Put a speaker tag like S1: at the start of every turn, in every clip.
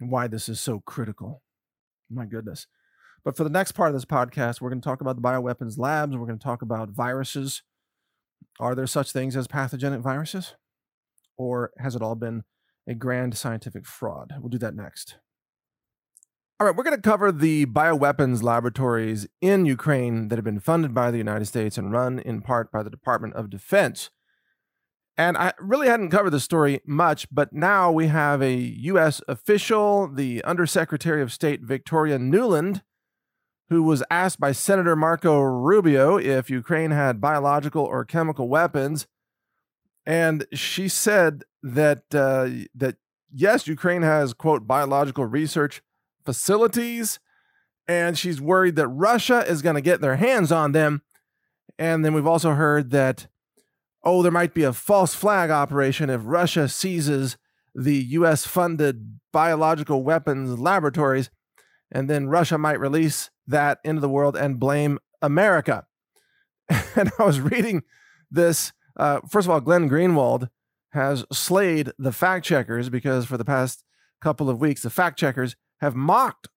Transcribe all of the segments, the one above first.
S1: and why this is so critical. My goodness. But for the next part of this podcast, we're going to talk about the bioweapons labs. We're going to talk about viruses. Are there such things as pathogenic viruses? Or has it all been a grand scientific fraud? We'll do that next. All right, we're going to cover the bioweapons laboratories in Ukraine that have been funded by the United States and run in part by the Department of Defense. And I really hadn't covered the story much, but now we have a U.S. official, the Undersecretary of State Victoria Nuland, who was asked by Senator Marco Rubio if Ukraine had biological or chemical weapons. And she said that uh, that yes, Ukraine has quote biological research facilities, and she's worried that Russia is going to get their hands on them. And then we've also heard that, oh, there might be a false flag operation if Russia seizes the US funded biological weapons laboratories, and then Russia might release that into the world and blame America. And I was reading this. Uh, first of all, Glenn Greenwald has slayed the fact checkers because for the past couple of weeks, the fact checkers have mocked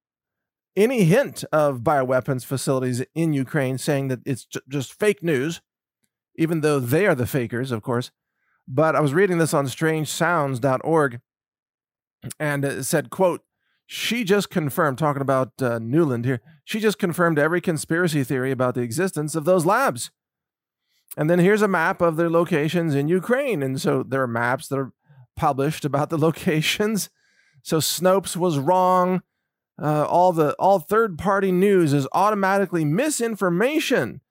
S1: any hint of bioweapons facilities in Ukraine, saying that it's j- just fake news, even though they are the fakers, of course. But I was reading this on strangesounds.org and it said, quote, she just confirmed, talking about uh, Nuland here, she just confirmed every conspiracy theory about the existence of those labs. And then here's a map of their locations in Ukraine. And so there are maps that are published about the locations so Snopes was wrong. Uh, all the all third party news is automatically misinformation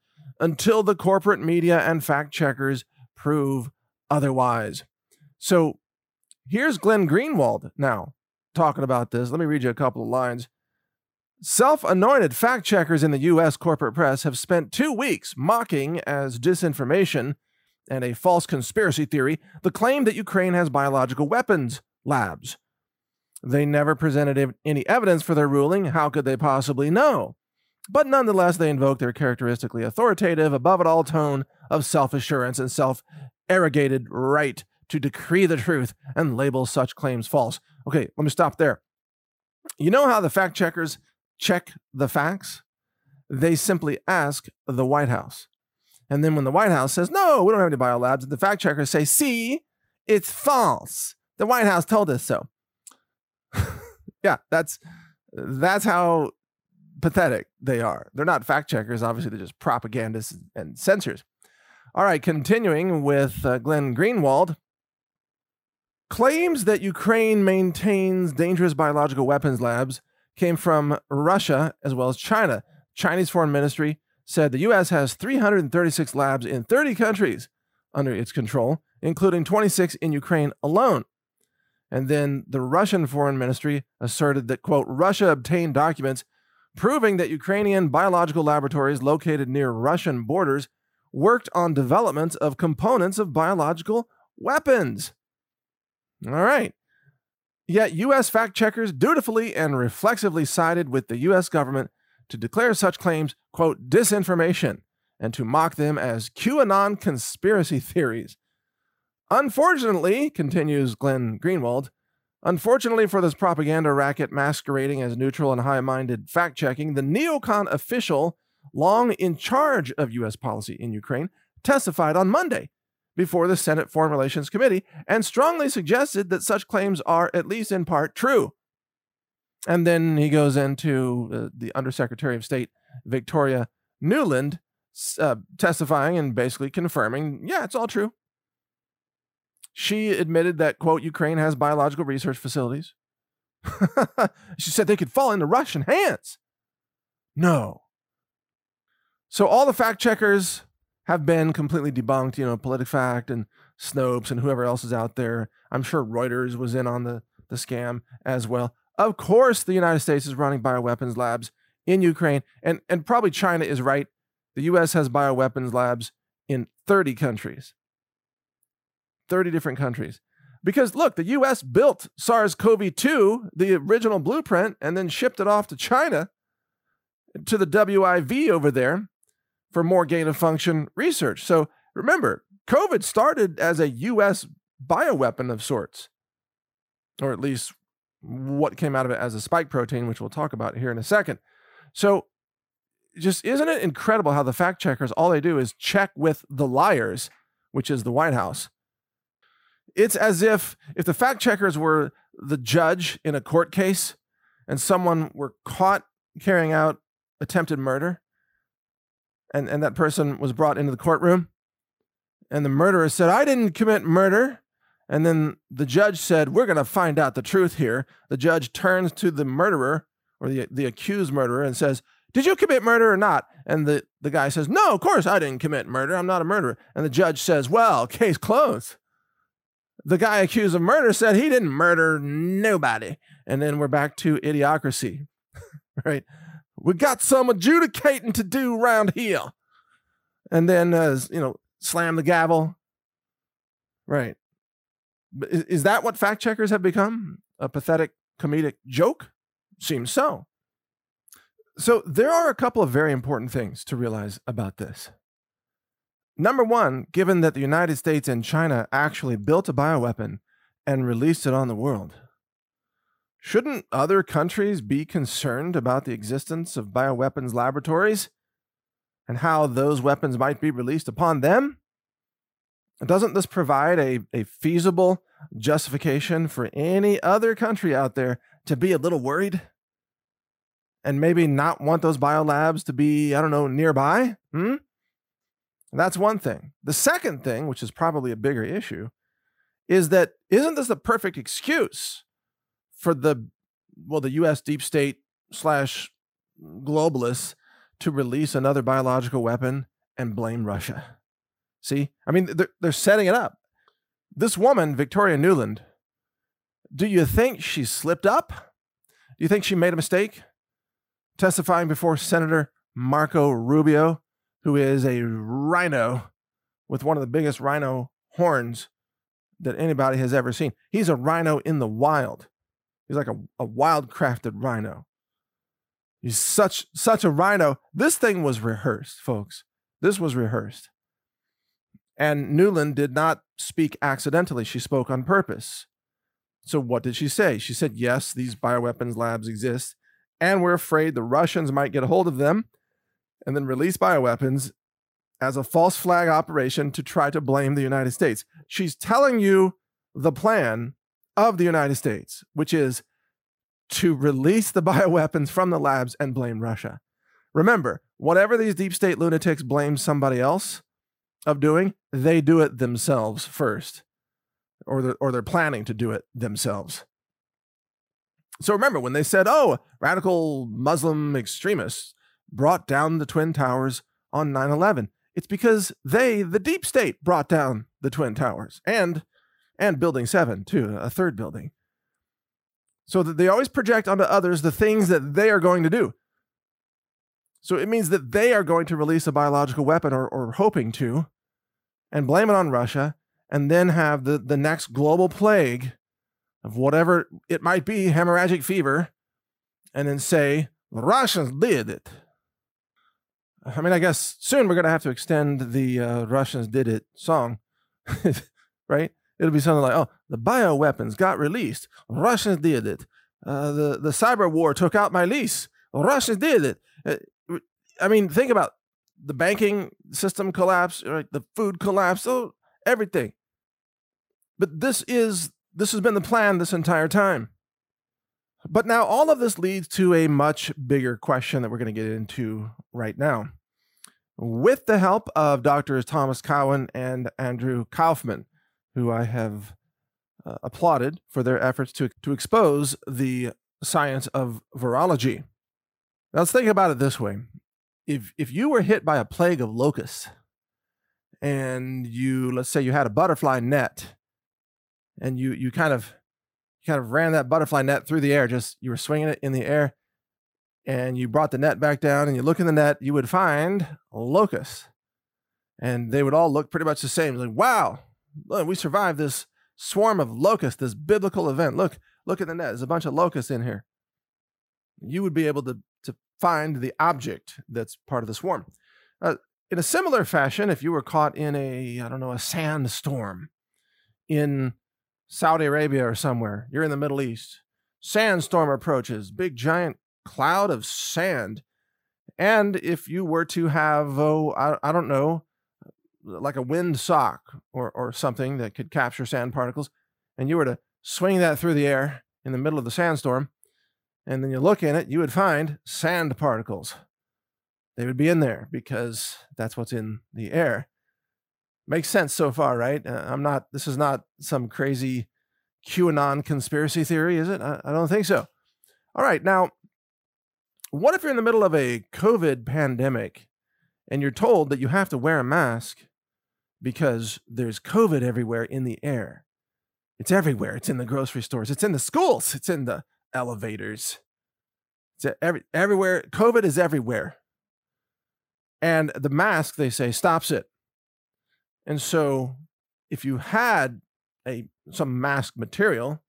S1: until the corporate media and fact checkers prove otherwise. So here's Glenn Greenwald now talking about this. Let me read you a couple of lines. Self anointed fact checkers in the U.S. corporate press have spent two weeks mocking as disinformation and a false conspiracy theory the claim that Ukraine has biological weapons labs. They never presented any evidence for their ruling. How could they possibly know? But nonetheless, they invoke their characteristically authoritative, above it all tone of self assurance and self arrogated right to decree the truth and label such claims false. Okay, let me stop there. You know how the fact checkers check the facts? They simply ask the White House. And then when the White House says, no, we don't have any biolabs, the fact checkers say, see, it's false. The White House told us so yeah, that's that's how pathetic they are. They're not fact checkers, obviously, they're just propagandists and censors. All right, continuing with uh, Glenn Greenwald. Claims that Ukraine maintains dangerous biological weapons labs came from Russia as well as China. Chinese Foreign Ministry said the U.S. has 336 labs in 30 countries under its control, including 26 in Ukraine alone. And then the Russian foreign ministry asserted that, quote, Russia obtained documents proving that Ukrainian biological laboratories located near Russian borders worked on development of components of biological weapons. All right. Yet U.S. fact checkers dutifully and reflexively sided with the U.S. government to declare such claims, quote, disinformation, and to mock them as QAnon conspiracy theories. Unfortunately, continues Glenn Greenwald, unfortunately for this propaganda racket masquerading as neutral and high minded fact checking, the neocon official long in charge of U.S. policy in Ukraine testified on Monday before the Senate Foreign Relations Committee and strongly suggested that such claims are, at least in part, true. And then he goes into uh, the Undersecretary of State, Victoria Nuland, uh, testifying and basically confirming, yeah, it's all true. She admitted that, quote, Ukraine has biological research facilities. she said they could fall into Russian hands. No. So all the fact checkers have been completely debunked, you know, PolitiFact and Snopes and whoever else is out there. I'm sure Reuters was in on the, the scam as well. Of course, the United States is running bioweapons labs in Ukraine, and, and probably China is right. The US has bioweapons labs in 30 countries. 30 different countries. Because look, the US built SARS CoV 2, the original blueprint, and then shipped it off to China, to the WIV over there for more gain of function research. So remember, COVID started as a US bioweapon of sorts, or at least what came out of it as a spike protein, which we'll talk about here in a second. So, just isn't it incredible how the fact checkers all they do is check with the liars, which is the White House. It's as if if the fact checkers were the judge in a court case and someone were caught carrying out attempted murder and, and that person was brought into the courtroom and the murderer said, I didn't commit murder. And then the judge said, We're going to find out the truth here. The judge turns to the murderer or the, the accused murderer and says, Did you commit murder or not? And the, the guy says, No, of course I didn't commit murder. I'm not a murderer. And the judge says, Well, case closed. The guy accused of murder said he didn't murder nobody. And then we're back to idiocracy, right? We got some adjudicating to do around here. And then, uh, you know, slam the gavel. Right. Is, is that what fact checkers have become? A pathetic comedic joke? Seems so. So there are a couple of very important things to realize about this. Number one, given that the United States and China actually built a bioweapon and released it on the world, shouldn't other countries be concerned about the existence of bioweapons laboratories and how those weapons might be released upon them? Doesn't this provide a, a feasible justification for any other country out there to be a little worried and maybe not want those biolabs to be, I don't know, nearby? Hmm? That's one thing. The second thing, which is probably a bigger issue, is that isn't this the perfect excuse for the well, the US deep state slash globalists to release another biological weapon and blame Russia? See, I mean, they're, they're setting it up. This woman, Victoria Nuland, do you think she slipped up? Do you think she made a mistake? Testifying before Senator Marco Rubio, who is a rhino with one of the biggest rhino horns that anybody has ever seen. He's a rhino in the wild. He's like a, a wild crafted rhino. He's such such a rhino. This thing was rehearsed, folks. This was rehearsed. And Nuland did not speak accidentally. She spoke on purpose. So what did she say? She said, yes, these bioweapons labs exist, and we're afraid the Russians might get a hold of them and then release bioweapons as a false flag operation to try to blame the United States. She's telling you the plan of the United States, which is to release the bioweapons from the labs and blame Russia. Remember, whatever these deep state lunatics blame somebody else, of doing, they do it themselves first, or they're, or they're planning to do it themselves. So remember when they said, oh, radical Muslim extremists brought down the Twin Towers on 9 11, it's because they, the deep state, brought down the Twin Towers and and Building 7, too, a third building. So that they always project onto others the things that they are going to do. So it means that they are going to release a biological weapon or, or hoping to and blame it on Russia and then have the, the next global plague of whatever it might be, hemorrhagic fever, and then say, the Russians did it. I mean, I guess soon we're going to have to extend the uh, Russians did it song, right? It'll be something like, oh, the bioweapons got released. Russians did it. Uh, the, the cyber war took out my lease. Russians did it. Uh, I mean, think about the banking system collapse, right? The food collapse, oh, everything. But this is this has been the plan this entire time. But now all of this leads to a much bigger question that we're going to get into right now. With the help of Doctors Thomas Cowan and Andrew Kaufman, who I have uh, applauded for their efforts to, to expose the science of virology. Now, let's think about it this way if if you were hit by a plague of locusts and you let's say you had a butterfly net and you you kind of you kind of ran that butterfly net through the air just you were swinging it in the air and you brought the net back down and you look in the net you would find locusts. And they would all look pretty much the same. Like wow look, we survived this swarm of locusts this biblical event. Look look at the net. There's a bunch of locusts in here. You would be able to to find the object that's part of the swarm. Uh, in a similar fashion, if you were caught in a, I don't know, a sandstorm in Saudi Arabia or somewhere, you're in the Middle East, sandstorm approaches, big giant cloud of sand. And if you were to have, oh, I, I don't know, like a wind sock or, or something that could capture sand particles, and you were to swing that through the air in the middle of the sandstorm, and then you look in it, you would find sand particles. They would be in there because that's what's in the air. Makes sense so far, right? Uh, I'm not, this is not some crazy QAnon conspiracy theory, is it? I, I don't think so. All right. Now, what if you're in the middle of a COVID pandemic and you're told that you have to wear a mask because there's COVID everywhere in the air? It's everywhere. It's in the grocery stores. It's in the schools. It's in the elevators. It's every, everywhere. COVID is everywhere. And the mask, they say, stops it. And so if you had a some mask material,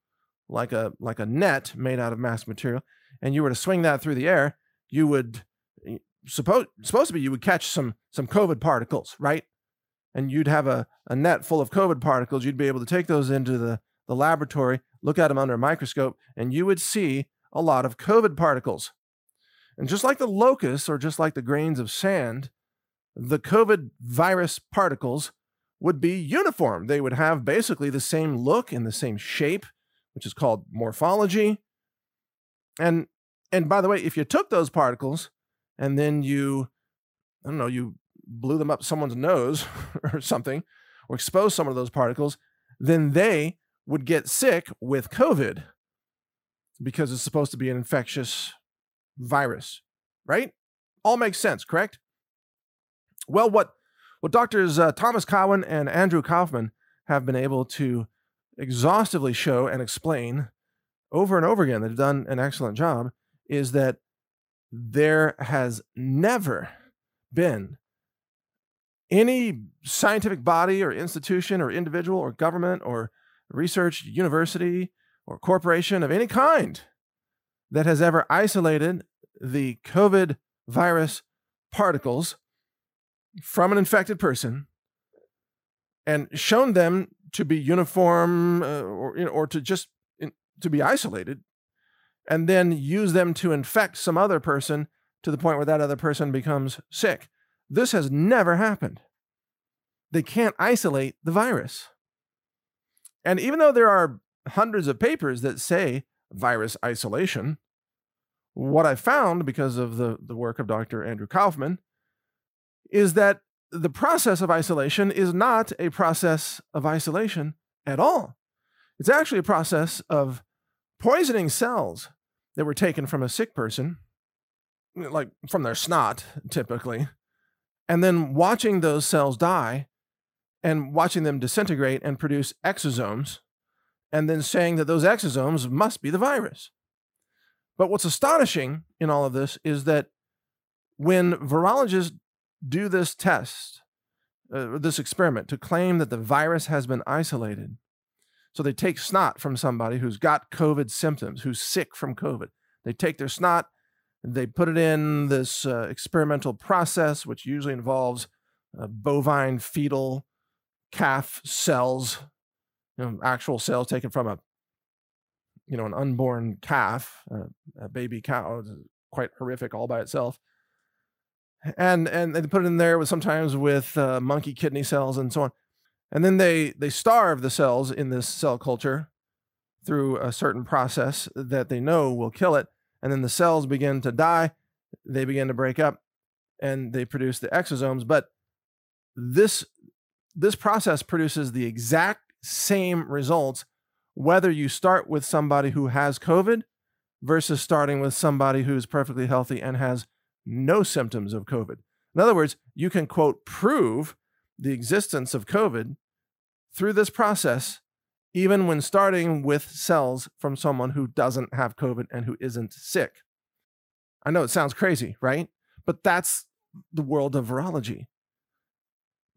S1: like a like a net made out of mask material, and you were to swing that through the air, you would suppose supposed to be you would catch some some COVID particles, right? And you'd have a, a net full of COVID particles. You'd be able to take those into the, the laboratory, look at them under a microscope, and you would see a lot of COVID particles. And just like the locusts or just like the grains of sand, the COVID virus particles would be uniform. They would have basically the same look and the same shape, which is called morphology. And and by the way, if you took those particles and then you I don't know, you blew them up someone's nose or something or exposed some of those particles, then they would get sick with COVID because it's supposed to be an infectious virus, right? All makes sense, correct? Well, what what doctors uh, Thomas Cowan and Andrew Kaufman have been able to exhaustively show and explain over and over again, they've done an excellent job, is that there has never been any scientific body or institution or individual or government or research university or corporation of any kind that has ever isolated the COVID virus particles from an infected person and shown them to be uniform uh, or you know, or to just to be isolated and then use them to infect some other person to the point where that other person becomes sick. This has never happened. They can't isolate the virus. And even though there are hundreds of papers that say virus isolation, what I found because of the, the work of Dr. Andrew Kaufman is that the process of isolation is not a process of isolation at all. It's actually a process of poisoning cells that were taken from a sick person, like from their snot, typically, and then watching those cells die and watching them disintegrate and produce exosomes, and then saying that those exosomes must be the virus. But what's astonishing in all of this is that when virologists do this test, uh, this experiment, to claim that the virus has been isolated. So they take snot from somebody who's got COVID symptoms, who's sick from COVID. They take their snot, they put it in this uh, experimental process, which usually involves uh, bovine fetal calf cells, you know, actual cells taken from a, you know, an unborn calf, a baby cow, quite horrific all by itself and and they put it in there with sometimes with uh, monkey kidney cells and so on and then they they starve the cells in this cell culture through a certain process that they know will kill it. And then the cells begin to die. They begin to break up and they produce the exosomes. But this this process produces the exact same results whether you start with somebody who has covid versus starting with somebody who's perfectly healthy and has no symptoms of COVID. In other words, you can, quote, prove the existence of COVID through this process, even when starting with cells from someone who doesn't have COVID and who isn't sick. I know it sounds crazy, right? But that's the world of virology.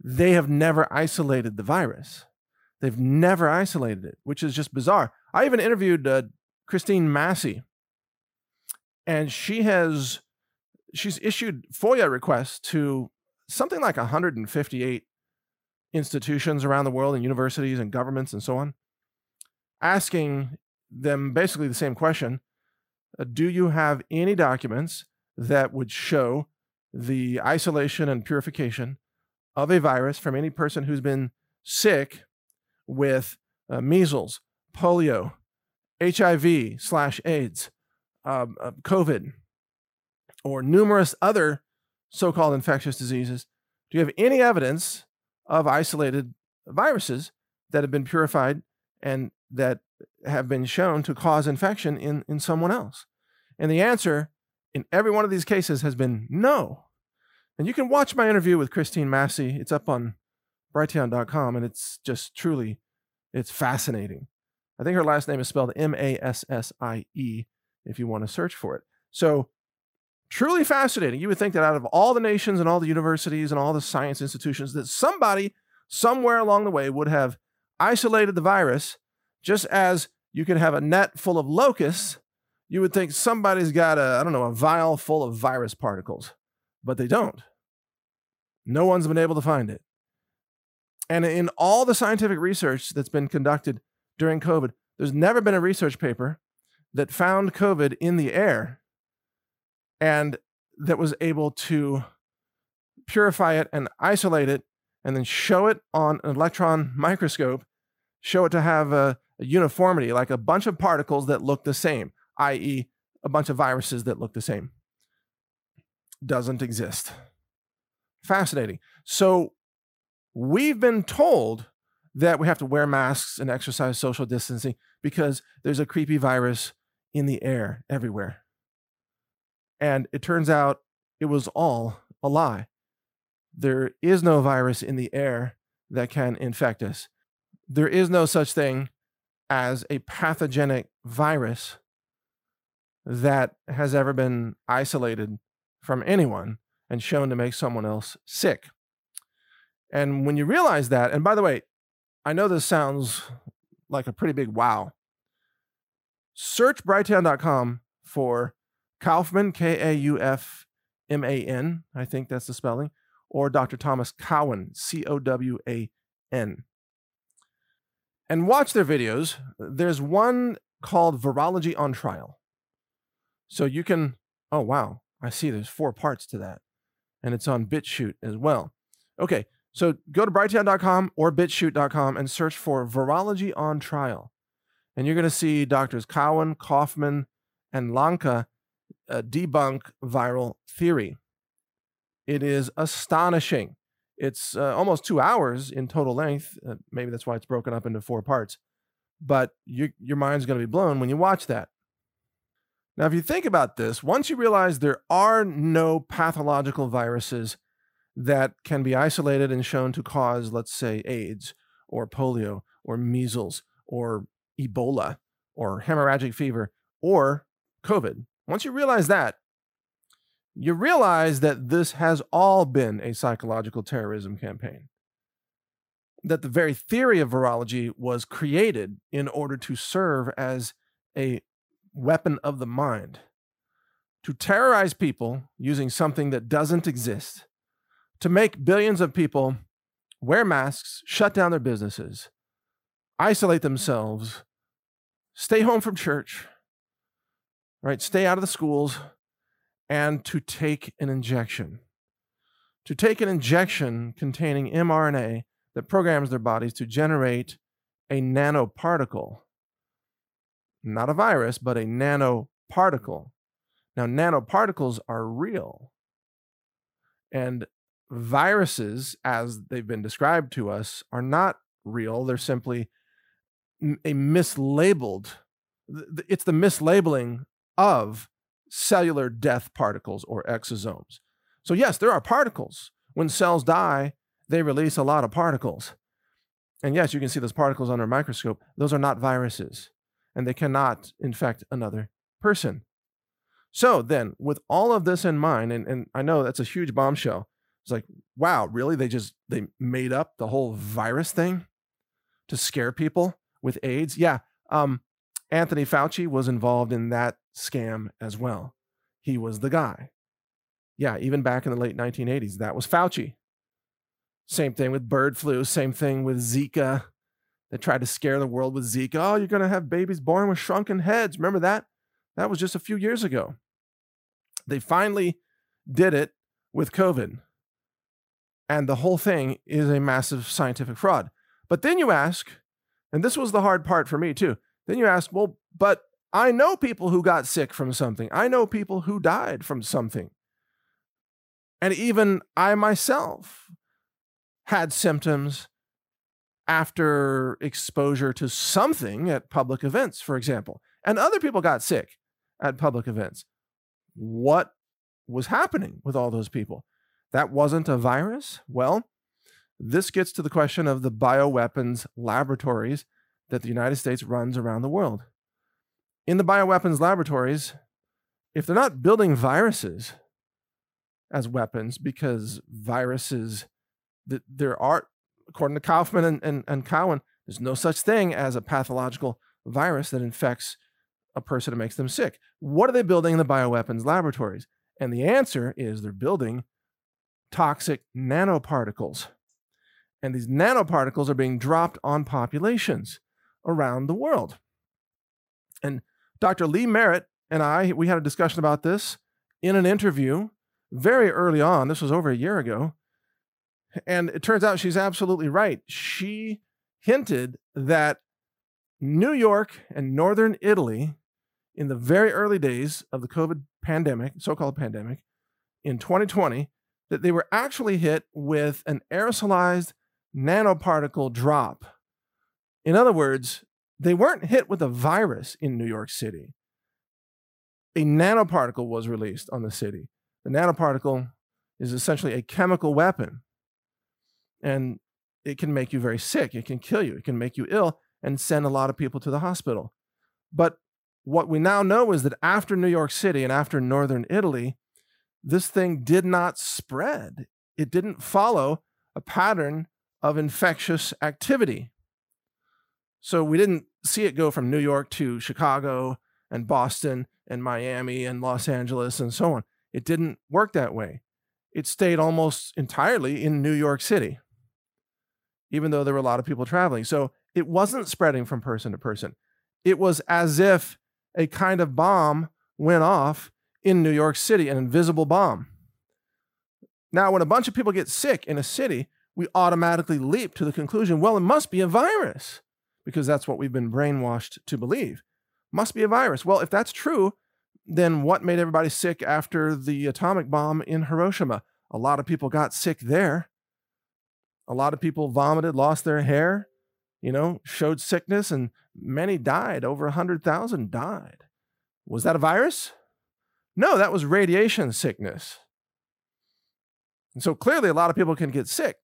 S1: They have never isolated the virus. They've never isolated it, which is just bizarre. I even interviewed uh, Christine Massey, and she has she's issued FOIA requests to something like 158 institutions around the world and universities and governments and so on, asking them basically the same question uh, Do you have any documents that would show the isolation and purification of a virus from any person who's been sick with uh, measles, polio, HIV slash AIDS, um, uh, COVID, or numerous other so called infectious diseases? Do you have any evidence of isolated viruses that have been purified and that have been shown to cause infection in, in someone else? And the answer in every one of these cases has been no. And you can watch my interview with Christine Massey. It's up on brighteon.com and it's just truly it's fascinating. I think her last name is spelled M A S S I E if you want to search for it. So truly fascinating. You would think that out of all the nations and all the universities and all the science institutions that somebody somewhere along the way would have isolated the virus just as you could have a net full of locusts you would think somebody's got a, I don't know, a vial full of virus particles, but they don't. No one's been able to find it. And in all the scientific research that's been conducted during COVID, there's never been a research paper that found COVID in the air and that was able to purify it and isolate it and then show it on an electron microscope, show it to have a, a uniformity, like a bunch of particles that look the same i.e., a bunch of viruses that look the same. Doesn't exist. Fascinating. So we've been told that we have to wear masks and exercise social distancing because there's a creepy virus in the air everywhere. And it turns out it was all a lie. There is no virus in the air that can infect us. There is no such thing as a pathogenic virus that has ever been isolated from anyone and shown to make someone else sick. And when you realize that, and by the way, I know this sounds like a pretty big wow. Search brighteon.com for Kaufman, K A U F M A N, I think that's the spelling, or Dr. Thomas Cowan, C O W A N. And watch their videos. There's one called Virology on Trial. So you can, oh, wow, I see there's four parts to that. And it's on BitChute as well. Okay, so go to brighteon.com or bitchute.com and search for Virology on Trial. And you're going to see doctors Cowan, Kaufman, and Lanka uh, debunk viral theory. It is astonishing. It's uh, almost two hours in total length. Uh, maybe that's why it's broken up into four parts. But you, your mind's going to be blown when you watch that. Now, if you think about this, once you realize there are no pathological viruses that can be isolated and shown to cause, let's say, AIDS or polio or measles or Ebola or hemorrhagic fever or COVID, once you realize that, you realize that this has all been a psychological terrorism campaign. That the very theory of virology was created in order to serve as a weapon of the mind to terrorize people using something that doesn't exist, to make billions of people wear masks, shut down their businesses, isolate mm-hmm. themselves, stay home from church, right? Stay out of the schools, and to take an injection. To take an injection containing mRNA that programs their bodies to generate a nanoparticle not a virus, but a nanoparticle. Now, nanoparticles are real. And viruses, as they've been described to us, are not real. They're simply a mislabeled, it's the mislabeling of cellular death particles or exosomes. So, yes, there are particles. When cells die, they release a lot of particles. And yes, you can see those particles under a microscope. Those are not viruses and they cannot infect another person. So then, with all of this in mind, and, and I know that's a huge bombshell. It's like, wow, really? They just they made up the whole virus thing to scare people with AIDS? Yeah. Um, Anthony Fauci was involved in that scam as well. He was the guy. Yeah, even back in the late 1980s, that was Fauci. Same thing with bird flu, same thing with Zika. They tried to scare the world with Zika. Oh, you're going to have babies born with shrunken heads. Remember that? That was just a few years ago. They finally did it with COVID. And the whole thing is a massive scientific fraud. But then you ask, and this was the hard part for me too. Then you ask, well, but I know people who got sick from something. I know people who died from something. And even I myself had symptoms after exposure to something at public events, for example. And other people got sick at public events. What was happening with all those people? That wasn't a virus? Well, this gets to the question of the bioweapons laboratories that the United States runs around the world. In the bioweapons laboratories, if they're not building viruses as weapons, because viruses, there are, according to Kaufman and, and, and Cowan, there's no such thing as a pathological virus that infects a person and makes them sick. What are they building in the bioweapons laboratories? And the answer is they're building toxic nanoparticles. And these nanoparticles are being dropped on populations around the world. And Dr. Lee Merritt and I, we had a discussion about this in an interview very early on. This was over a year ago. And it turns out she's absolutely right. She hinted that New York and northern Italy, in the very early days of the COVID pandemic, so called pandemic, in 2020, that they were actually hit with an aerosolized nanoparticle drop. In other words, they weren't hit with a virus in New York City. A nanoparticle was released on the city. The nanoparticle is essentially a chemical weapon, and it can make you very sick. It can kill you. It can make you ill and send a lot of people to the hospital. But what we now know is that after New York City and after northern Italy, this thing did not spread. It didn't follow a pattern of infectious activity. So we didn't see it go from New York to Chicago and Boston and Miami and Los Angeles and so on. It didn't work that way. It stayed almost entirely in New York City, even though there were a lot of people traveling. So it wasn't spreading from person to person. It was as if a kind of bomb went off in New York City, an invisible bomb. Now, when a bunch of people get sick in a city, we automatically leap to the conclusion well, it must be a virus, because that's what we've been brainwashed to believe. Must be a virus. Well, if that's true, then what made everybody sick after the atomic bomb in Hiroshima? A lot of people got sick there. A lot of people vomited, lost their hair, you know, showed sickness, and many died. Over 100,000 died. Was that a virus? No, that was radiation sickness. And so clearly, a lot of people can get sick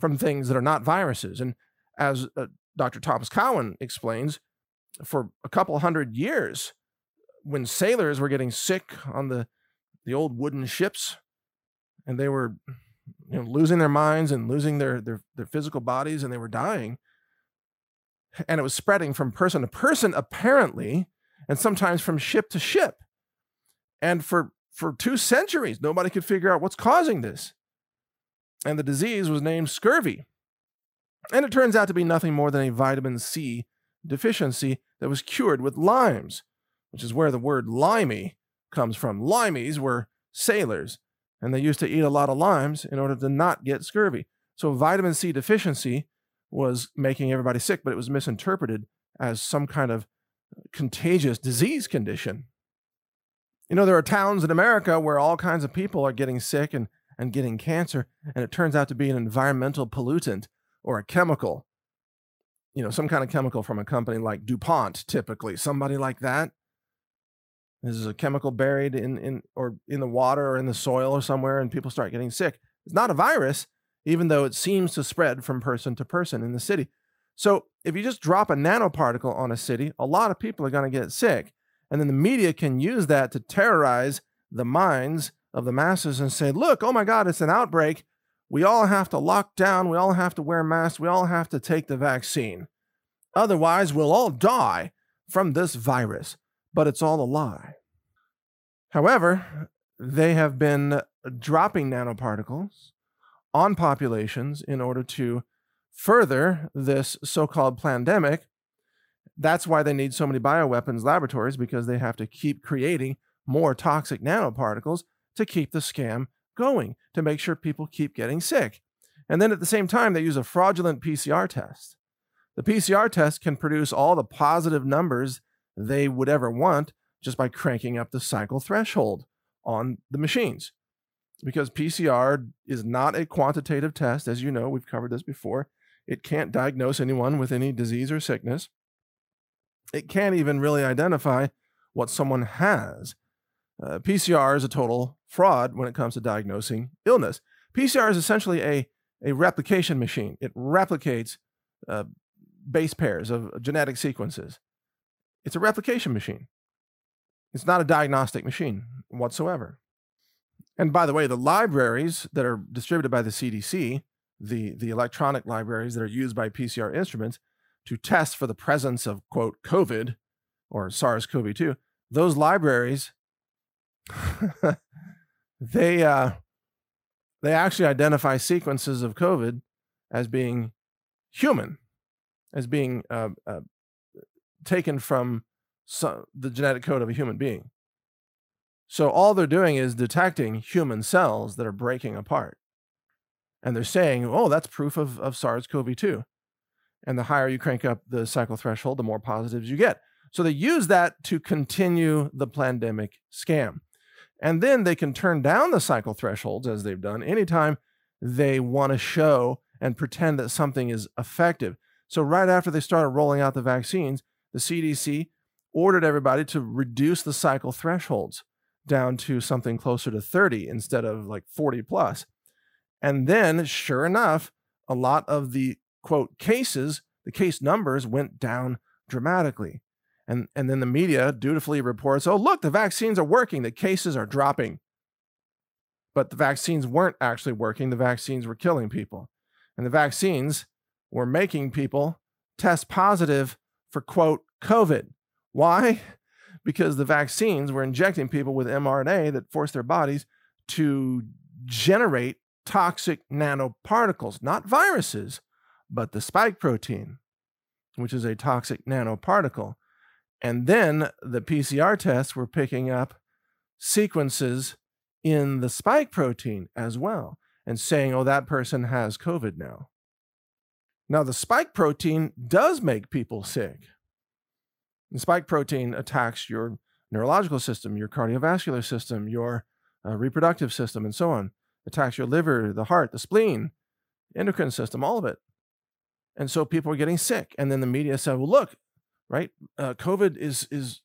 S1: from things that are not viruses. And as uh, Dr. Thomas Cowan explains, for a couple hundred years, when sailors were getting sick on the, the old wooden ships and they were you know, losing their minds and losing their, their, their physical bodies and they were dying, and it was spreading from person to person, apparently, and sometimes from ship to ship. And for, for two centuries, nobody could figure out what's causing this. And the disease was named scurvy. And it turns out to be nothing more than a vitamin C deficiency that was cured with limes, which is where the word limey comes from. Limeys were sailors, and they used to eat a lot of limes in order to not get scurvy. So, vitamin C deficiency was making everybody sick, but it was misinterpreted as some kind of contagious disease condition. You know, there are towns in America where all kinds of people are getting sick and, and getting cancer, and it turns out to be an environmental pollutant or a chemical. You know, some kind of chemical from a company like DuPont, typically. Somebody like that. This is a chemical buried in, in or in the water or in the soil or somewhere, and people start getting sick. It's not a virus, even though it seems to spread from person to person in the city. So if you just drop a nanoparticle on a city, a lot of people are going to get sick. And then the media can use that to terrorize the minds of the masses and say, look, oh my God, it's an outbreak. We all have to lock down. We all have to wear masks. We all have to take the vaccine. Otherwise, we'll all die from this virus. But it's all a lie. However, they have been dropping nanoparticles on populations in order to further this so called pandemic. That's why they need so many bioweapons laboratories because they have to keep creating more toxic nanoparticles to keep the scam going, to make sure people keep getting sick. And then at the same time, they use a fraudulent PCR test. The PCR test can produce all the positive numbers they would ever want just by cranking up the cycle threshold on the machines. Because PCR is not a quantitative test, as you know, we've covered this before. It can't diagnose anyone with any disease or sickness. It can't even really identify what someone has. Uh, PCR is a total fraud when it comes to diagnosing illness. PCR is essentially a, a replication machine, it replicates uh, base pairs of genetic sequences. It's a replication machine. It's not a diagnostic machine whatsoever. And by the way, the libraries that are distributed by the CDC, the, the electronic libraries that are used by PCR instruments to test for the presence of, quote, COVID or SARS CoV 2, those libraries, they, uh, they actually identify sequences of COVID as being human, as being uh, uh, taken from the genetic code of a human being. So all they're doing is detecting human cells that are breaking apart. And they're saying, oh, that's proof of, of SARS CoV 2. And the higher you crank up the cycle threshold, the more positives you get. So they use that to continue the pandemic scam. And then they can turn down the cycle thresholds, as they've done, anytime they want to show and pretend that something is effective. So, right after they started rolling out the vaccines, the CDC ordered everybody to reduce the cycle thresholds down to something closer to 30 instead of like 40 plus. And then, sure enough, a lot of the quote cases, the case numbers went down dramatically. And, and then the media dutifully reports, oh, look, the vaccines are working, the cases are dropping. But the vaccines weren't actually working, the vaccines were killing people. And the vaccines were making people test positive for, quote, COVID. Why? Because the vaccines were injecting people with mRNA that forced their bodies to generate toxic nanoparticles, not viruses, but the spike protein, which is a toxic nanoparticle. And then the PCR tests were picking up sequences in the spike protein as well and saying, oh, that person has COVID now. Now, the spike protein does make people sick. The spike protein attacks your neurological system, your cardiovascular system, your uh, reproductive system, and so on. Attacks your liver, the heart, the spleen, endocrine system, all of it. And so people are getting sick. And then the media said, well, look, right? Uh, COVID is, is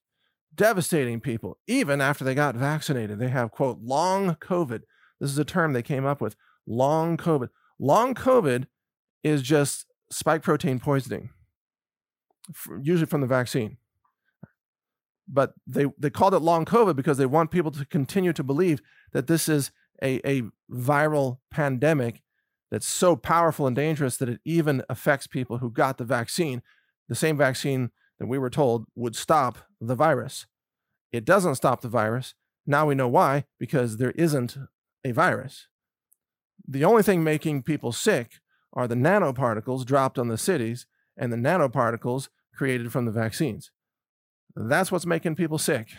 S1: devastating people, even after they got vaccinated. They have, quote, long COVID. This is a term they came up with long COVID. Long COVID is just spike protein poisoning, usually from the vaccine but they they called it long COVID because they want people to continue to believe that this is a, a viral pandemic that's so powerful and dangerous that it even affects people who got the vaccine, the same vaccine that we were told would stop the virus. It doesn't stop the virus. Now we know why, because there isn't a virus. The only thing making people sick are the nanoparticles dropped on the cities and the nanoparticles created from the vaccines. That's what's making people sick.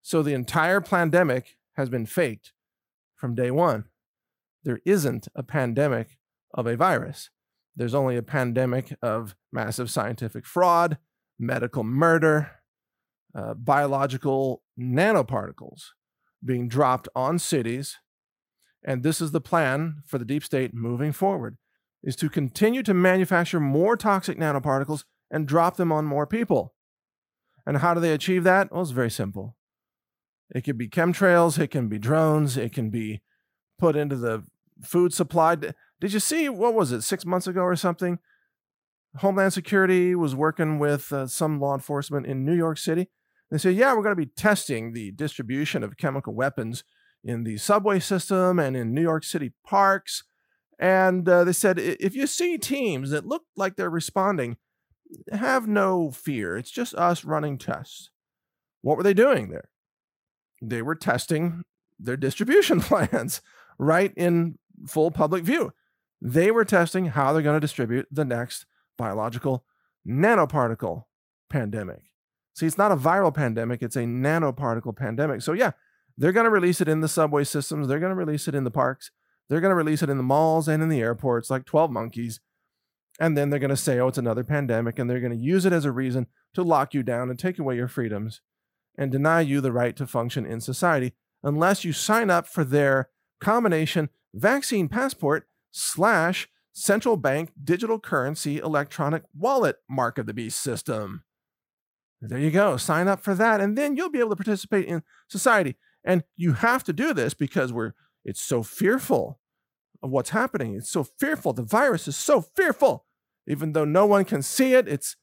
S1: So the entire pandemic has been faked from day one. There isn't a pandemic of a virus. There's only a pandemic of massive scientific fraud, medical murder, uh, biological nanoparticles being dropped on cities. And this is the plan for the deep state moving forward is to continue to manufacture more toxic nanoparticles and drop them on more people. And how do they achieve that? Well, it's very simple. It could be chemtrails, it can be drones, it can be put into the food supply. Did you see what was it, six months ago or something? Homeland Security was working with uh, some law enforcement in New York City. They said, Yeah, we're going to be testing the distribution of chemical weapons in the subway system and in New York City parks. And uh, they said, If you see teams that look like they're responding, have no fear. It's just us running tests. What were they doing there? They were testing their distribution plans right in full public view. They were testing how they're going to distribute the next biological nanoparticle pandemic. See, it's not a viral pandemic, it's a nanoparticle pandemic. So, yeah, they're going to release it in the subway systems, they're going to release it in the parks, they're going to release it in the malls and in the airports like 12 monkeys. And then they're going to say, oh, it's another pandemic. And they're going to use it as a reason to lock you down and take away your freedoms and deny you the right to function in society unless you sign up for their combination vaccine passport slash central bank digital currency electronic wallet mark of the beast system. There you go. Sign up for that, and then you'll be able to participate in society. And you have to do this because we're it's so fearful of what's happening. It's so fearful. The virus is so fearful. Even though no one can see it, it's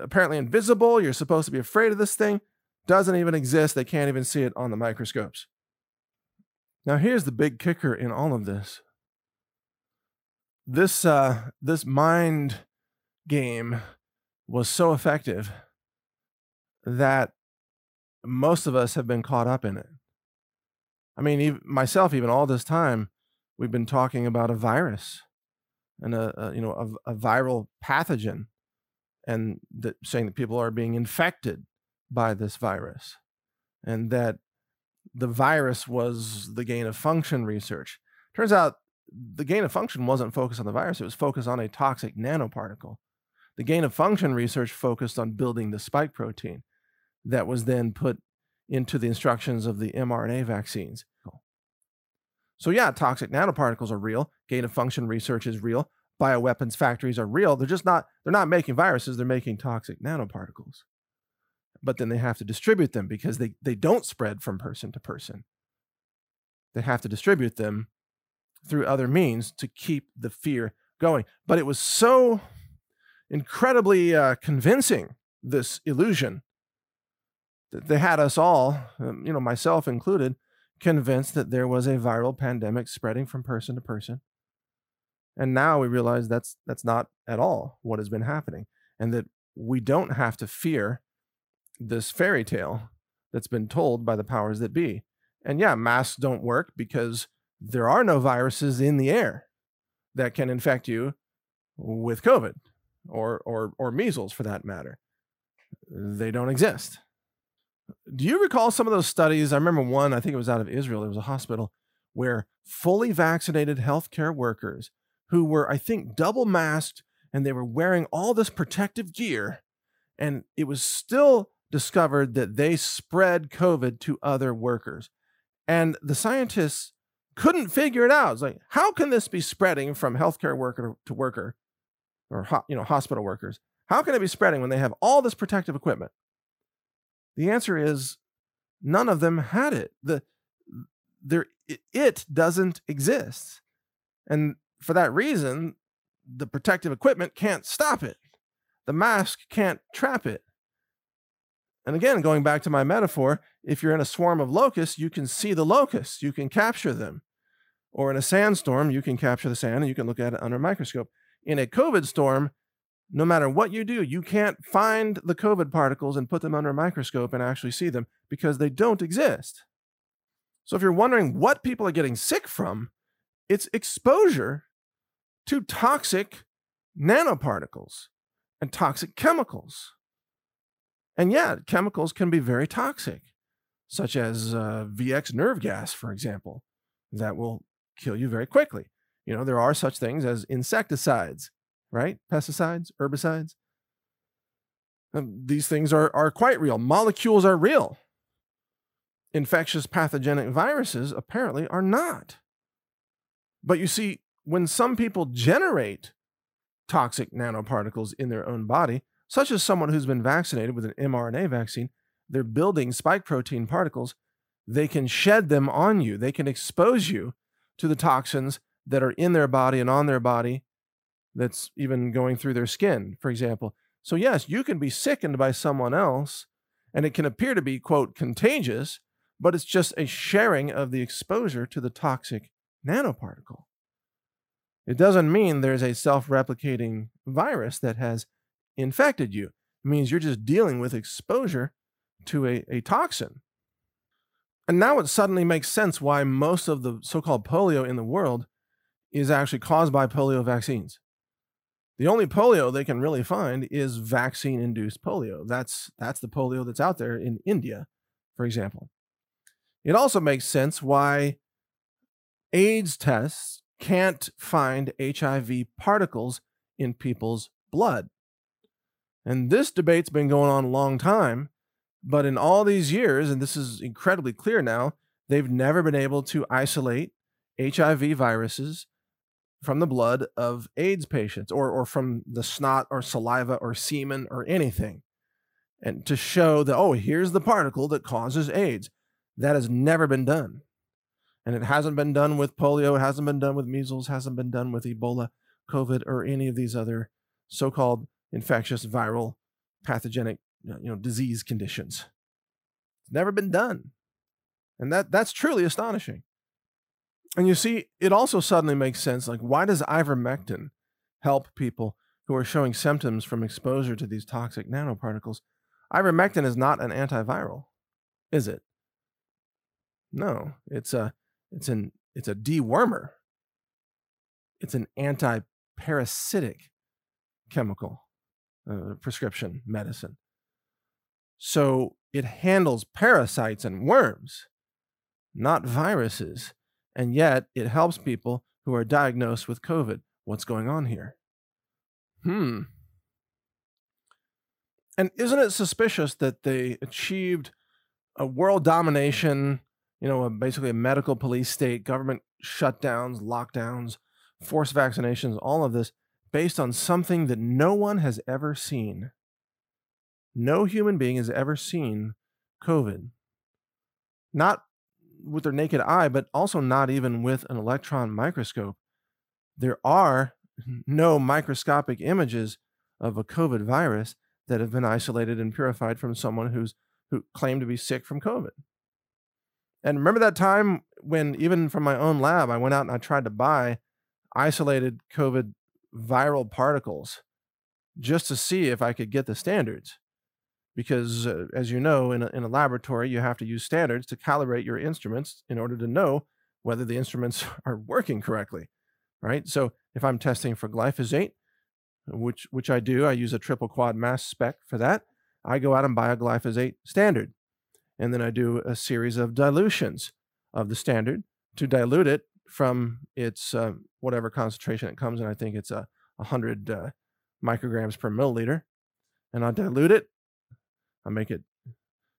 S1: apparently invisible. You're supposed to be afraid of this thing. Doesn't even exist. They can't even see it on the microscopes. Now, here's the big kicker in all of this. This uh, this mind game was so effective that most of us have been caught up in it. I mean, even myself, even all this time, we've been talking about a virus and a, a you know a, a, viral pathogen, and that saying that people are being infected by this virus, and that the virus was the gain of function research. Turns out the gain of function wasn't focused on the virus; it was focused on a toxic nanoparticle. The gain of function research focused on building the spike protein that was then put into the instructions of the mRNA vaccines. So, yeah, toxic nanoparticles are real. Gain of function research is real. Bioweapons factories are real. They're just not, they're not making viruses, they're making toxic nanoparticles. But then they have to distribute them because they, they don't spread from person to person. They have to distribute them through other means to keep the fear going. But it was so incredibly uh, convincing, this illusion, that they had us all, um, you know, myself included, convinced that there was a viral pandemic spreading from person to person. And now we realize that's that's not at all what has been happening, and that we don't have to fear this fairy tale that's been told by the powers that be. And yeah, masks don't work because there are no viruses in the air that can infect you with COVID or or or measles for that matter. They don't exist. Do you recall some of those studies? I remember one, I think it was out of Israel. There was a hospital where fully vaccinated healthcare workers who were, I think, double masked and they were wearing all this protective gear. And it was still discovered that they spread COVID to other workers. And the scientists couldn't figure it out. It's like, how can this be spreading from healthcare worker to worker or you know hospital workers? How can it be spreading when they have all this protective equipment? The answer is none of them had it. The there it doesn't exist. And for that reason, the protective equipment can't stop it. The mask can't trap it. And again, going back to my metaphor, if you're in a swarm of locusts, you can see the locusts, you can capture them. Or in a sandstorm, you can capture the sand and you can look at it under a microscope. In a COVID storm, no matter what you do, you can't find the COVID particles and put them under a microscope and actually see them because they don't exist. So, if you're wondering what people are getting sick from, it's exposure to toxic nanoparticles and toxic chemicals. And yeah, chemicals can be very toxic, such as uh, VX nerve gas, for example, that will kill you very quickly. You know, there are such things as insecticides right? Pesticides, herbicides. Um, these things are, are quite real. Molecules are real. Infectious pathogenic viruses apparently are not. But you see, when some people generate toxic nanoparticles in their own body, such as someone who's been vaccinated with an mRNA vaccine, they're building spike protein particles. They can shed them on you, they can expose you to the toxins that are in their body and on their body that's even going through their skin, for example. So, yes, you can be sickened by someone else, and it can appear to be, quote, contagious, but it's just a sharing of the exposure to the toxic nanoparticle. It doesn't mean there's a self replicating virus that has infected you. It means you're just dealing with exposure to a, a toxin. And now it suddenly makes sense why most of the so called polio in the world is actually caused by polio vaccines. The only polio they can really find is vaccine induced polio. That's that's the polio that's out there in India, for example. It also makes sense why AIDS tests can't find HIV particles in people's blood. And this debate's been going on a long time, but in all these years, and this is incredibly clear now, they've never been able to isolate HIV viruses from the blood of AIDS patients or, or from the snot or saliva or semen or anything. And to show that, oh, here's the particle that causes AIDS. That has never been done. And it hasn't been done with polio, it hasn't been done with measles, hasn't been done with Ebola, COVID, or any of these other so called infectious, viral, pathogenic you know, disease conditions. It's never been done. And that, that's truly astonishing. And you see, it also suddenly makes sense. Like, why does ivermectin help people who are showing symptoms from exposure to these toxic nanoparticles? Ivermectin is not an antiviral, is it? No, it's a it's an it's a dewormer. It's an anti-parasitic chemical uh, prescription medicine. So it handles parasites and worms, not viruses. And yet it helps people who are diagnosed with COVID. What's going on here? Hmm. And isn't it suspicious that they achieved a world domination, you know, basically a medical police state, government shutdowns, lockdowns, forced vaccinations, all of this based on something that no one has ever seen? No human being has ever seen COVID. Not with their naked eye, but also not even with an electron microscope. There are no microscopic images of a COVID virus that have been isolated and purified from someone who's who claimed to be sick from COVID. And remember that time when even from my own lab, I went out and I tried to buy isolated COVID viral particles just to see if I could get the standards because uh, as you know in a, in a laboratory you have to use standards to calibrate your instruments in order to know whether the instruments are working correctly right? So if i'm testing for glyphosate which which i do i use a triple quad mass spec for that i go out and buy a glyphosate standard. And then i do a series of dilutions of the standard to dilute it from its uh, whatever concentration it comes in i think it's a 100 uh, micrograms per milliliter and i dilute it I make it,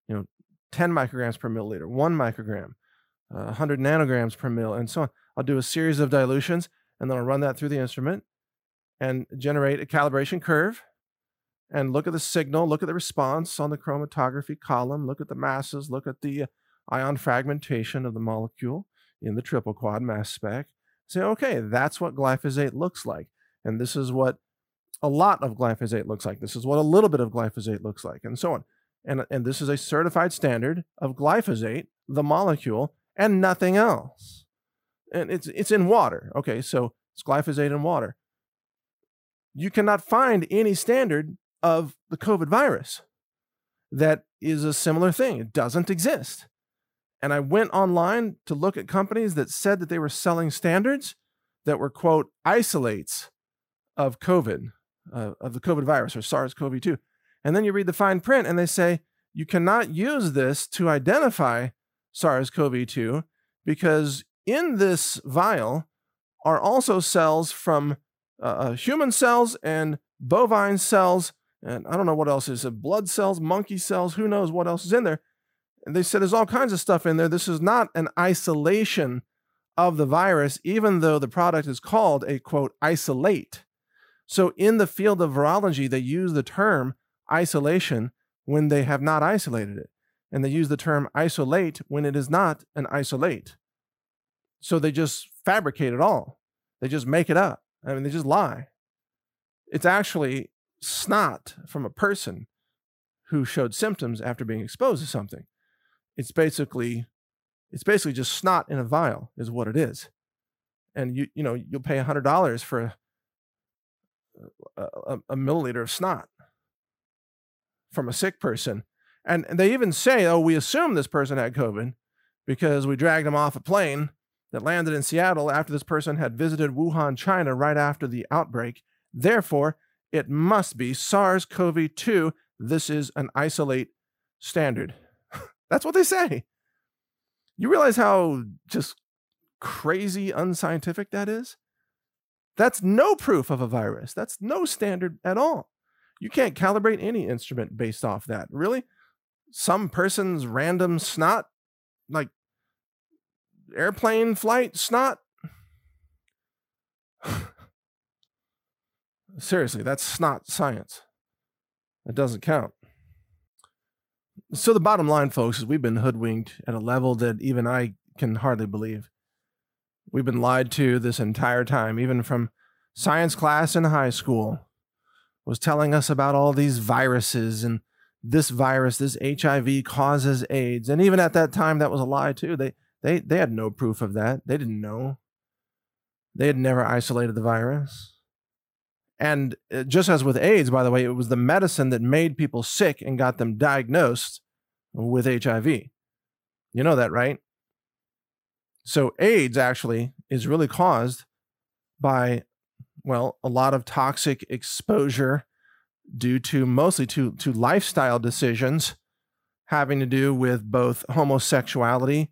S1: you know, 10 micrograms per milliliter, one microgram, uh, 100 nanograms per mill, and so on. I'll do a series of dilutions, and then I'll run that through the instrument and generate a calibration curve and look at the signal, look at the response on the chromatography column, look at the masses, look at the ion fragmentation of the molecule in the triple quad mass spec. Say, okay, that's what glyphosate looks like. And this is what a lot of glyphosate looks like. This is what a little bit of glyphosate looks like, and so on. And, and this is a certified standard of glyphosate, the molecule, and nothing else. And it's it's in water. Okay, so it's glyphosate in water. You cannot find any standard of the COVID virus that is a similar thing. It doesn't exist. And I went online to look at companies that said that they were selling standards that were, quote, isolates of COVID uh, of the COVID virus or SARS CoV 2. And then you read the fine print and they say you cannot use this to identify SARS CoV 2 because in this vial are also cells from uh, uh, human cells and bovine cells. And I don't know what else is blood cells, monkey cells, who knows what else is in there. And they said there's all kinds of stuff in there. This is not an isolation of the virus, even though the product is called a quote isolate. So, in the field of virology, they use the term isolation when they have not isolated it. And they use the term isolate when it is not an isolate. So they just fabricate it all. They just make it up. I mean, they just lie. It's actually snot from a person who showed symptoms after being exposed to something. It's basically it's basically just snot in a vial is what it is. And you you know, you'll pay $100 for a a, a milliliter of snot from a sick person. And they even say, oh, we assume this person had COVID because we dragged them off a plane that landed in Seattle after this person had visited Wuhan, China right after the outbreak. Therefore, it must be SARS CoV 2. This is an isolate standard. That's what they say. You realize how just crazy unscientific that is? That's no proof of a virus. That's no standard at all. You can't calibrate any instrument based off that. Really? Some person's random snot, like airplane flight snot? Seriously, that's snot science. It doesn't count. So, the bottom line, folks, is we've been hoodwinked at a level that even I can hardly believe. We've been lied to this entire time, even from science class in high school was telling us about all these viruses and this virus, this HIV causes AIDS. And even at that time, that was a lie too. They they they had no proof of that. They didn't know. They had never isolated the virus. And uh, just as with AIDS, by the way, it was the medicine that made people sick and got them diagnosed with HIV. You know that, right? So AIDS actually is really caused by well, a lot of toxic exposure due to mostly to, to lifestyle decisions having to do with both homosexuality,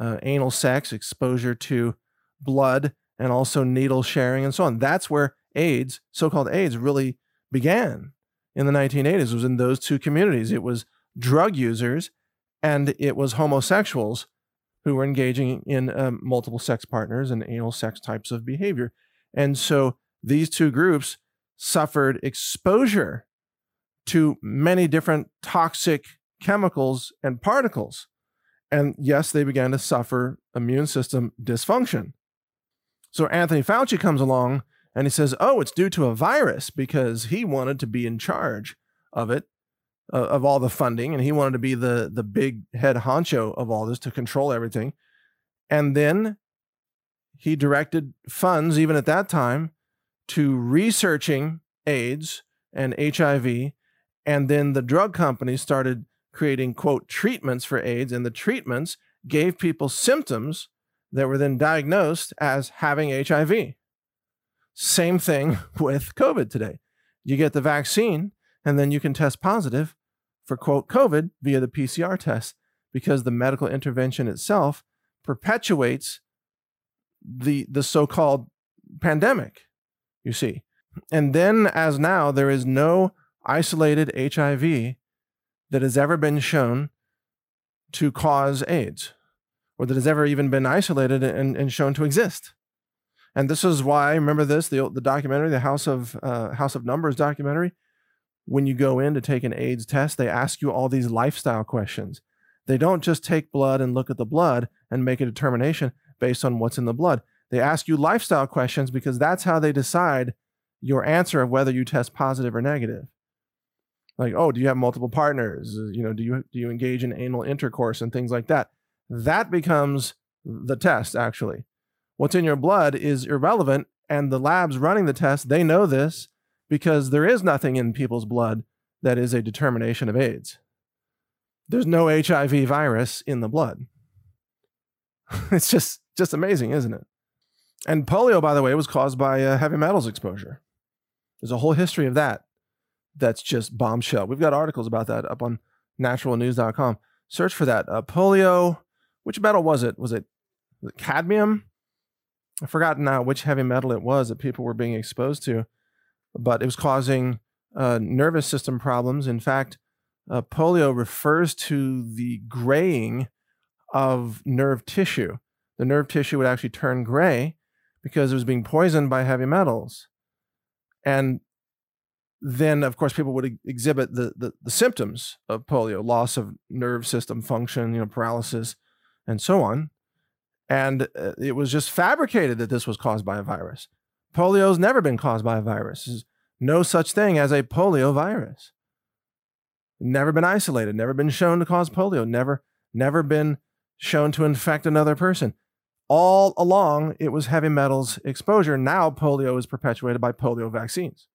S1: uh, anal sex, exposure to blood, and also needle sharing and so on. That's where AIDS, so called AIDS, really began in the 1980s. It was in those two communities. It was drug users and it was homosexuals who were engaging in um, multiple sex partners and anal sex types of behavior. And so these two groups suffered exposure to many different toxic chemicals and particles. And yes, they began to suffer immune system dysfunction. So Anthony Fauci comes along and he says, Oh, it's due to a virus because he wanted to be in charge of it, uh, of all the funding, and he wanted to be the, the big head honcho of all this to control everything. And then he directed funds, even at that time, to researching AIDS and HIV. And then the drug companies started creating, quote, treatments for AIDS. And the treatments gave people symptoms that were then diagnosed as having HIV. Same thing with COVID today. You get the vaccine, and then you can test positive for, quote, COVID via the PCR test because the medical intervention itself perpetuates the, the so called pandemic you see. And then, as now, there is no isolated HIV that has ever been shown to cause AIDS or that has ever even been isolated and, and shown to exist. And this is why, remember this, the, the documentary, the House of, uh, House of Numbers documentary? When you go in to take an AIDS test, they ask you all these lifestyle questions. They don't just take blood and look at the blood and make a determination based on what's in the blood. They ask you lifestyle questions because that's how they decide your answer of whether you test positive or negative. Like, oh, do you have multiple partners? Uh, you know, do you do you engage in anal intercourse and things like that? That becomes the test actually. What's in your blood is irrelevant and the labs running the test, they know this because there is nothing in people's blood that is a determination of AIDS. There's no HIV virus in the blood. it's just just amazing, isn't it? And polio, by the way, was caused by uh, heavy metals exposure. There's a whole history of that that's just bombshell. We've got articles about that up on naturalnews.com. Search for that. Uh, polio, which metal was it? Was it, was it cadmium? I've forgotten now which heavy metal it was that people were being exposed to, but it was causing uh, nervous system problems. In fact, uh, polio refers to the graying of nerve tissue. The nerve tissue would actually turn gray because it was being poisoned by heavy metals. And then, of course, people would exhibit the, the, the symptoms of polio loss of nerve system function, you know, paralysis, and so on. And uh, it was just fabricated that this was caused by a virus. Polio has never been caused by a virus. There's no such thing as a polio virus. Never been isolated, never been shown to cause polio, never, never been shown to infect another person all along it was heavy metals exposure. Now polio is perpetuated by polio vaccines.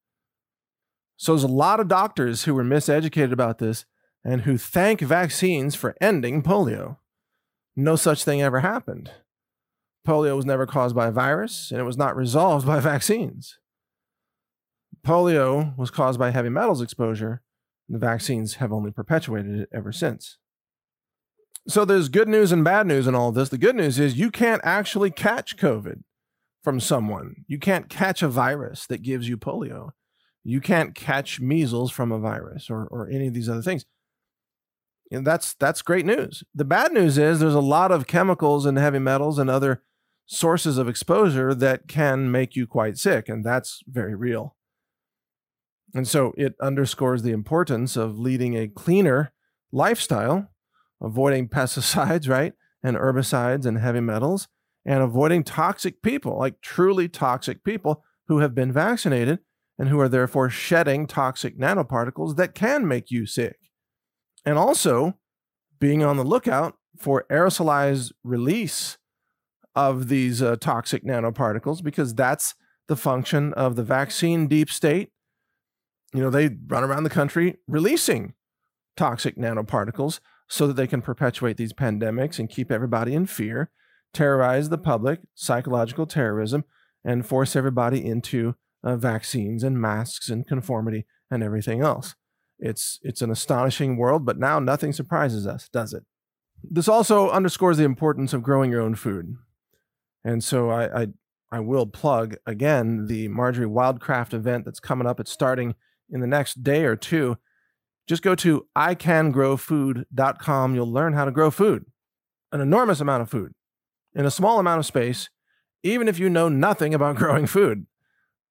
S1: So there's a lot of doctors who were miseducated about this and who thank vaccines for ending polio. No such thing ever happened. Polio was never caused by a virus and it was not resolved by vaccines. Polio was caused by heavy metals exposure, and the vaccines have only perpetuated it ever since. So there's good news and bad news in all of this. The good news is you can't actually catch COVID from someone. You can't catch a virus that gives you polio. You can't catch measles from a virus or, or any of these other things. And that's that's great news. The bad news is there's a lot of chemicals and heavy metals and other sources of exposure that can make you quite sick, and that's very real. And so it underscores the importance of leading a cleaner lifestyle, avoiding pesticides, right? And herbicides and heavy metals, and avoiding toxic people, like truly toxic people who have been vaccinated and who are therefore shedding toxic nanoparticles that can make you sick. And also being on the lookout for aerosolized release of these uh, toxic nanoparticles because that's the function of the vaccine deep state you know, they run around the country releasing toxic nanoparticles so that they can perpetuate these pandemics and keep everybody in fear, terrorize the public, psychological terrorism, and force everybody into uh, vaccines and masks and conformity and everything else. It's it's an astonishing world, but now nothing surprises us, does it? This also underscores the importance of growing your own food. And so I I, I will plug again the Marjory Wildcraft event that's coming up. It's starting in the next day or two, just go to icangrowfood.com. You'll learn how to grow food, an enormous amount of food in a small amount of space, even if you know nothing about growing food.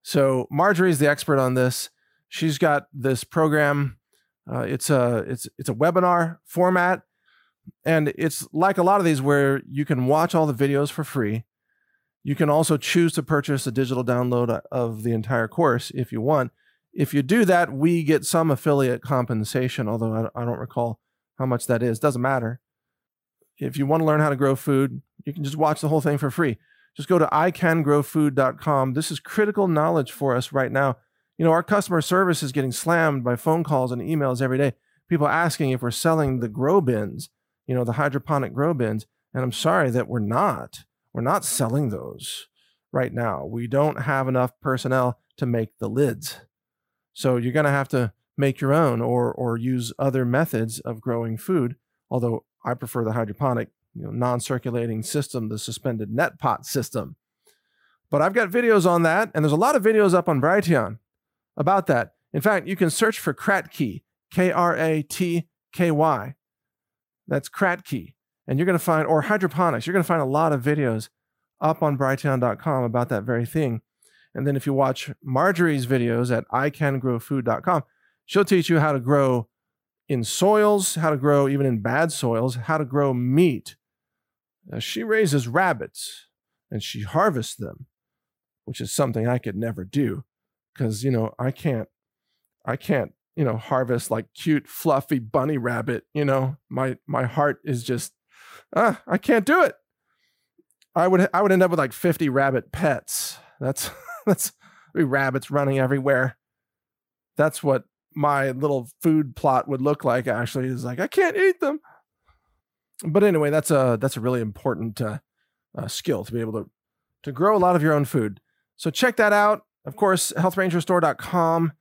S1: So Marjory's the expert on this. She's got this program. Uh, it's a it's it's a webinar format, and it's like a lot of these where you can watch all the videos for free. You can also choose to purchase a digital download uh, of the entire course if you want. If you do that, we get some affiliate compensation, although I, I don't recall how much that is. Doesn't matter. If you want to learn how to grow food, you can just watch the whole thing for free. Just go to icangrowfood.com. This is critical knowledge for us right now. You know, our customer service is getting slammed by phone calls and emails every day. People asking if we're selling the grow bins, you know, the hydroponic grow bins. And I'm sorry that we're not. We're not selling those right now. We don't have enough personnel to make the lids. So you're going to have to make your own or or use other methods of growing food. Although I prefer the hydroponic, you know, non-circulating system, the suspended net pot system. But I've got videos on that, and there's a lot of videos up on Brighteon about that. In fact, you can search for Kratky, K R A T K Y. That's Kratky. And you're going to find, or hydroponics, you're going to find a lot of videos up on brighteon.com about that very thing. And then if you watch Marjory's videos at icangrowfood.com, she'll teach you how to grow in soils, how to grow even in bad soils, how to grow meat. Now, she raises rabbits and she harvests them, which is something I could never do because, you know, I can't, I can't, you know, harvest like cute, fluffy bunny rabbit. You know, my, my heart is just, ah, I can't do it. I would, I would end up with like 50 rabbit pets. That's, That's rabbits running everywhere. That's what my little food plot would look like. Actually, is like I can't eat them. But anyway, that's a that's a really important uh, uh, skill to be able to to grow a lot of your own food. So check that out. Of course, healthrangerstore.com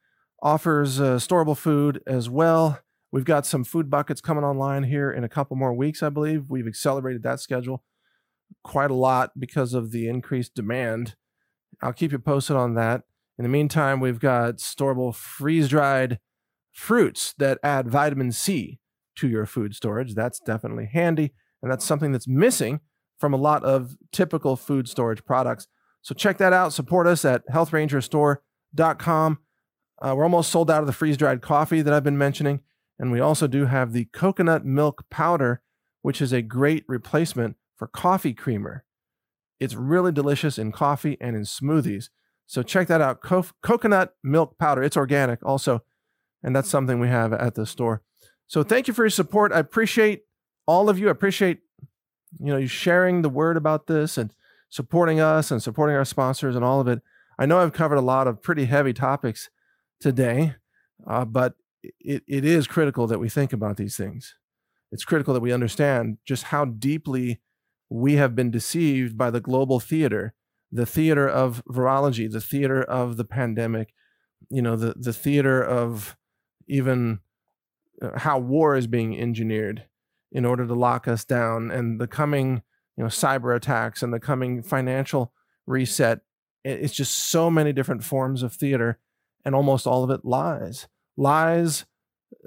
S1: offers uh, storable food as well. We've got some food buckets coming online here in a couple more weeks, I believe. We've accelerated that schedule quite a lot because of the increased demand I'll keep you posted on that. In the meantime, we've got storable freeze dried fruits that add vitamin C to your food storage. That's definitely handy. And that's something that's missing from a lot of typical food storage products. So check that out. Support us at healthrangerstore.com. Uh, we're almost sold out of the freeze dried coffee that I've been mentioning. And we also do have the coconut milk powder, which is a great replacement for coffee creamer. It's really delicious in coffee and in smoothies. So check that out. Co- coconut milk powder. It's organic also. And that's something we have at the store. So thank you for your support. I appreciate all of you. I appreciate you know you sharing the word about this and supporting us and supporting our sponsors and all of it. I know I've covered a lot of pretty heavy topics today, uh, but it, it is critical that we think about these things. It's critical that we understand just how deeply we have been deceived by the global theater, the theater of virology, the theater of the pandemic, you know, the, the theater of even uh, how war is being engineered in order to lock us down and the coming, you know, cyber attacks and the coming financial reset. It's just so many different forms of theater and almost all of it lies. Lies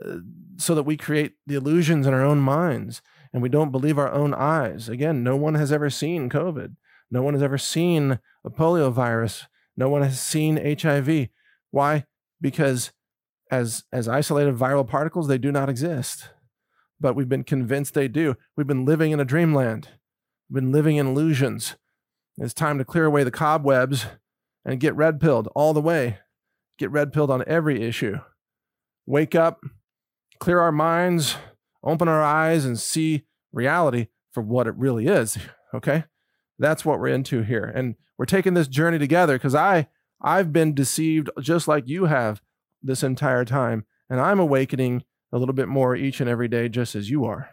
S1: uh, so that we create the illusions in our own minds and we don't believe our own eyes. Again, no one has ever seen COVID. No one has ever seen a polio virus. No one has seen HIV. Why? Because as as isolated viral particles, they do not exist. But we've been convinced they do. We've been living in a dreamland. We've been living in illusions. It's time to clear away the cobwebs and get red pilled all the way. Get red pilled on every issue. Wake up, clear our minds, open our eyes, and see reality for what it really is. Okay? That's what we're into here. And we're taking this journey together because I I've been deceived just like you have this entire time. And I'm awakening a little bit more each and every day, just as you are.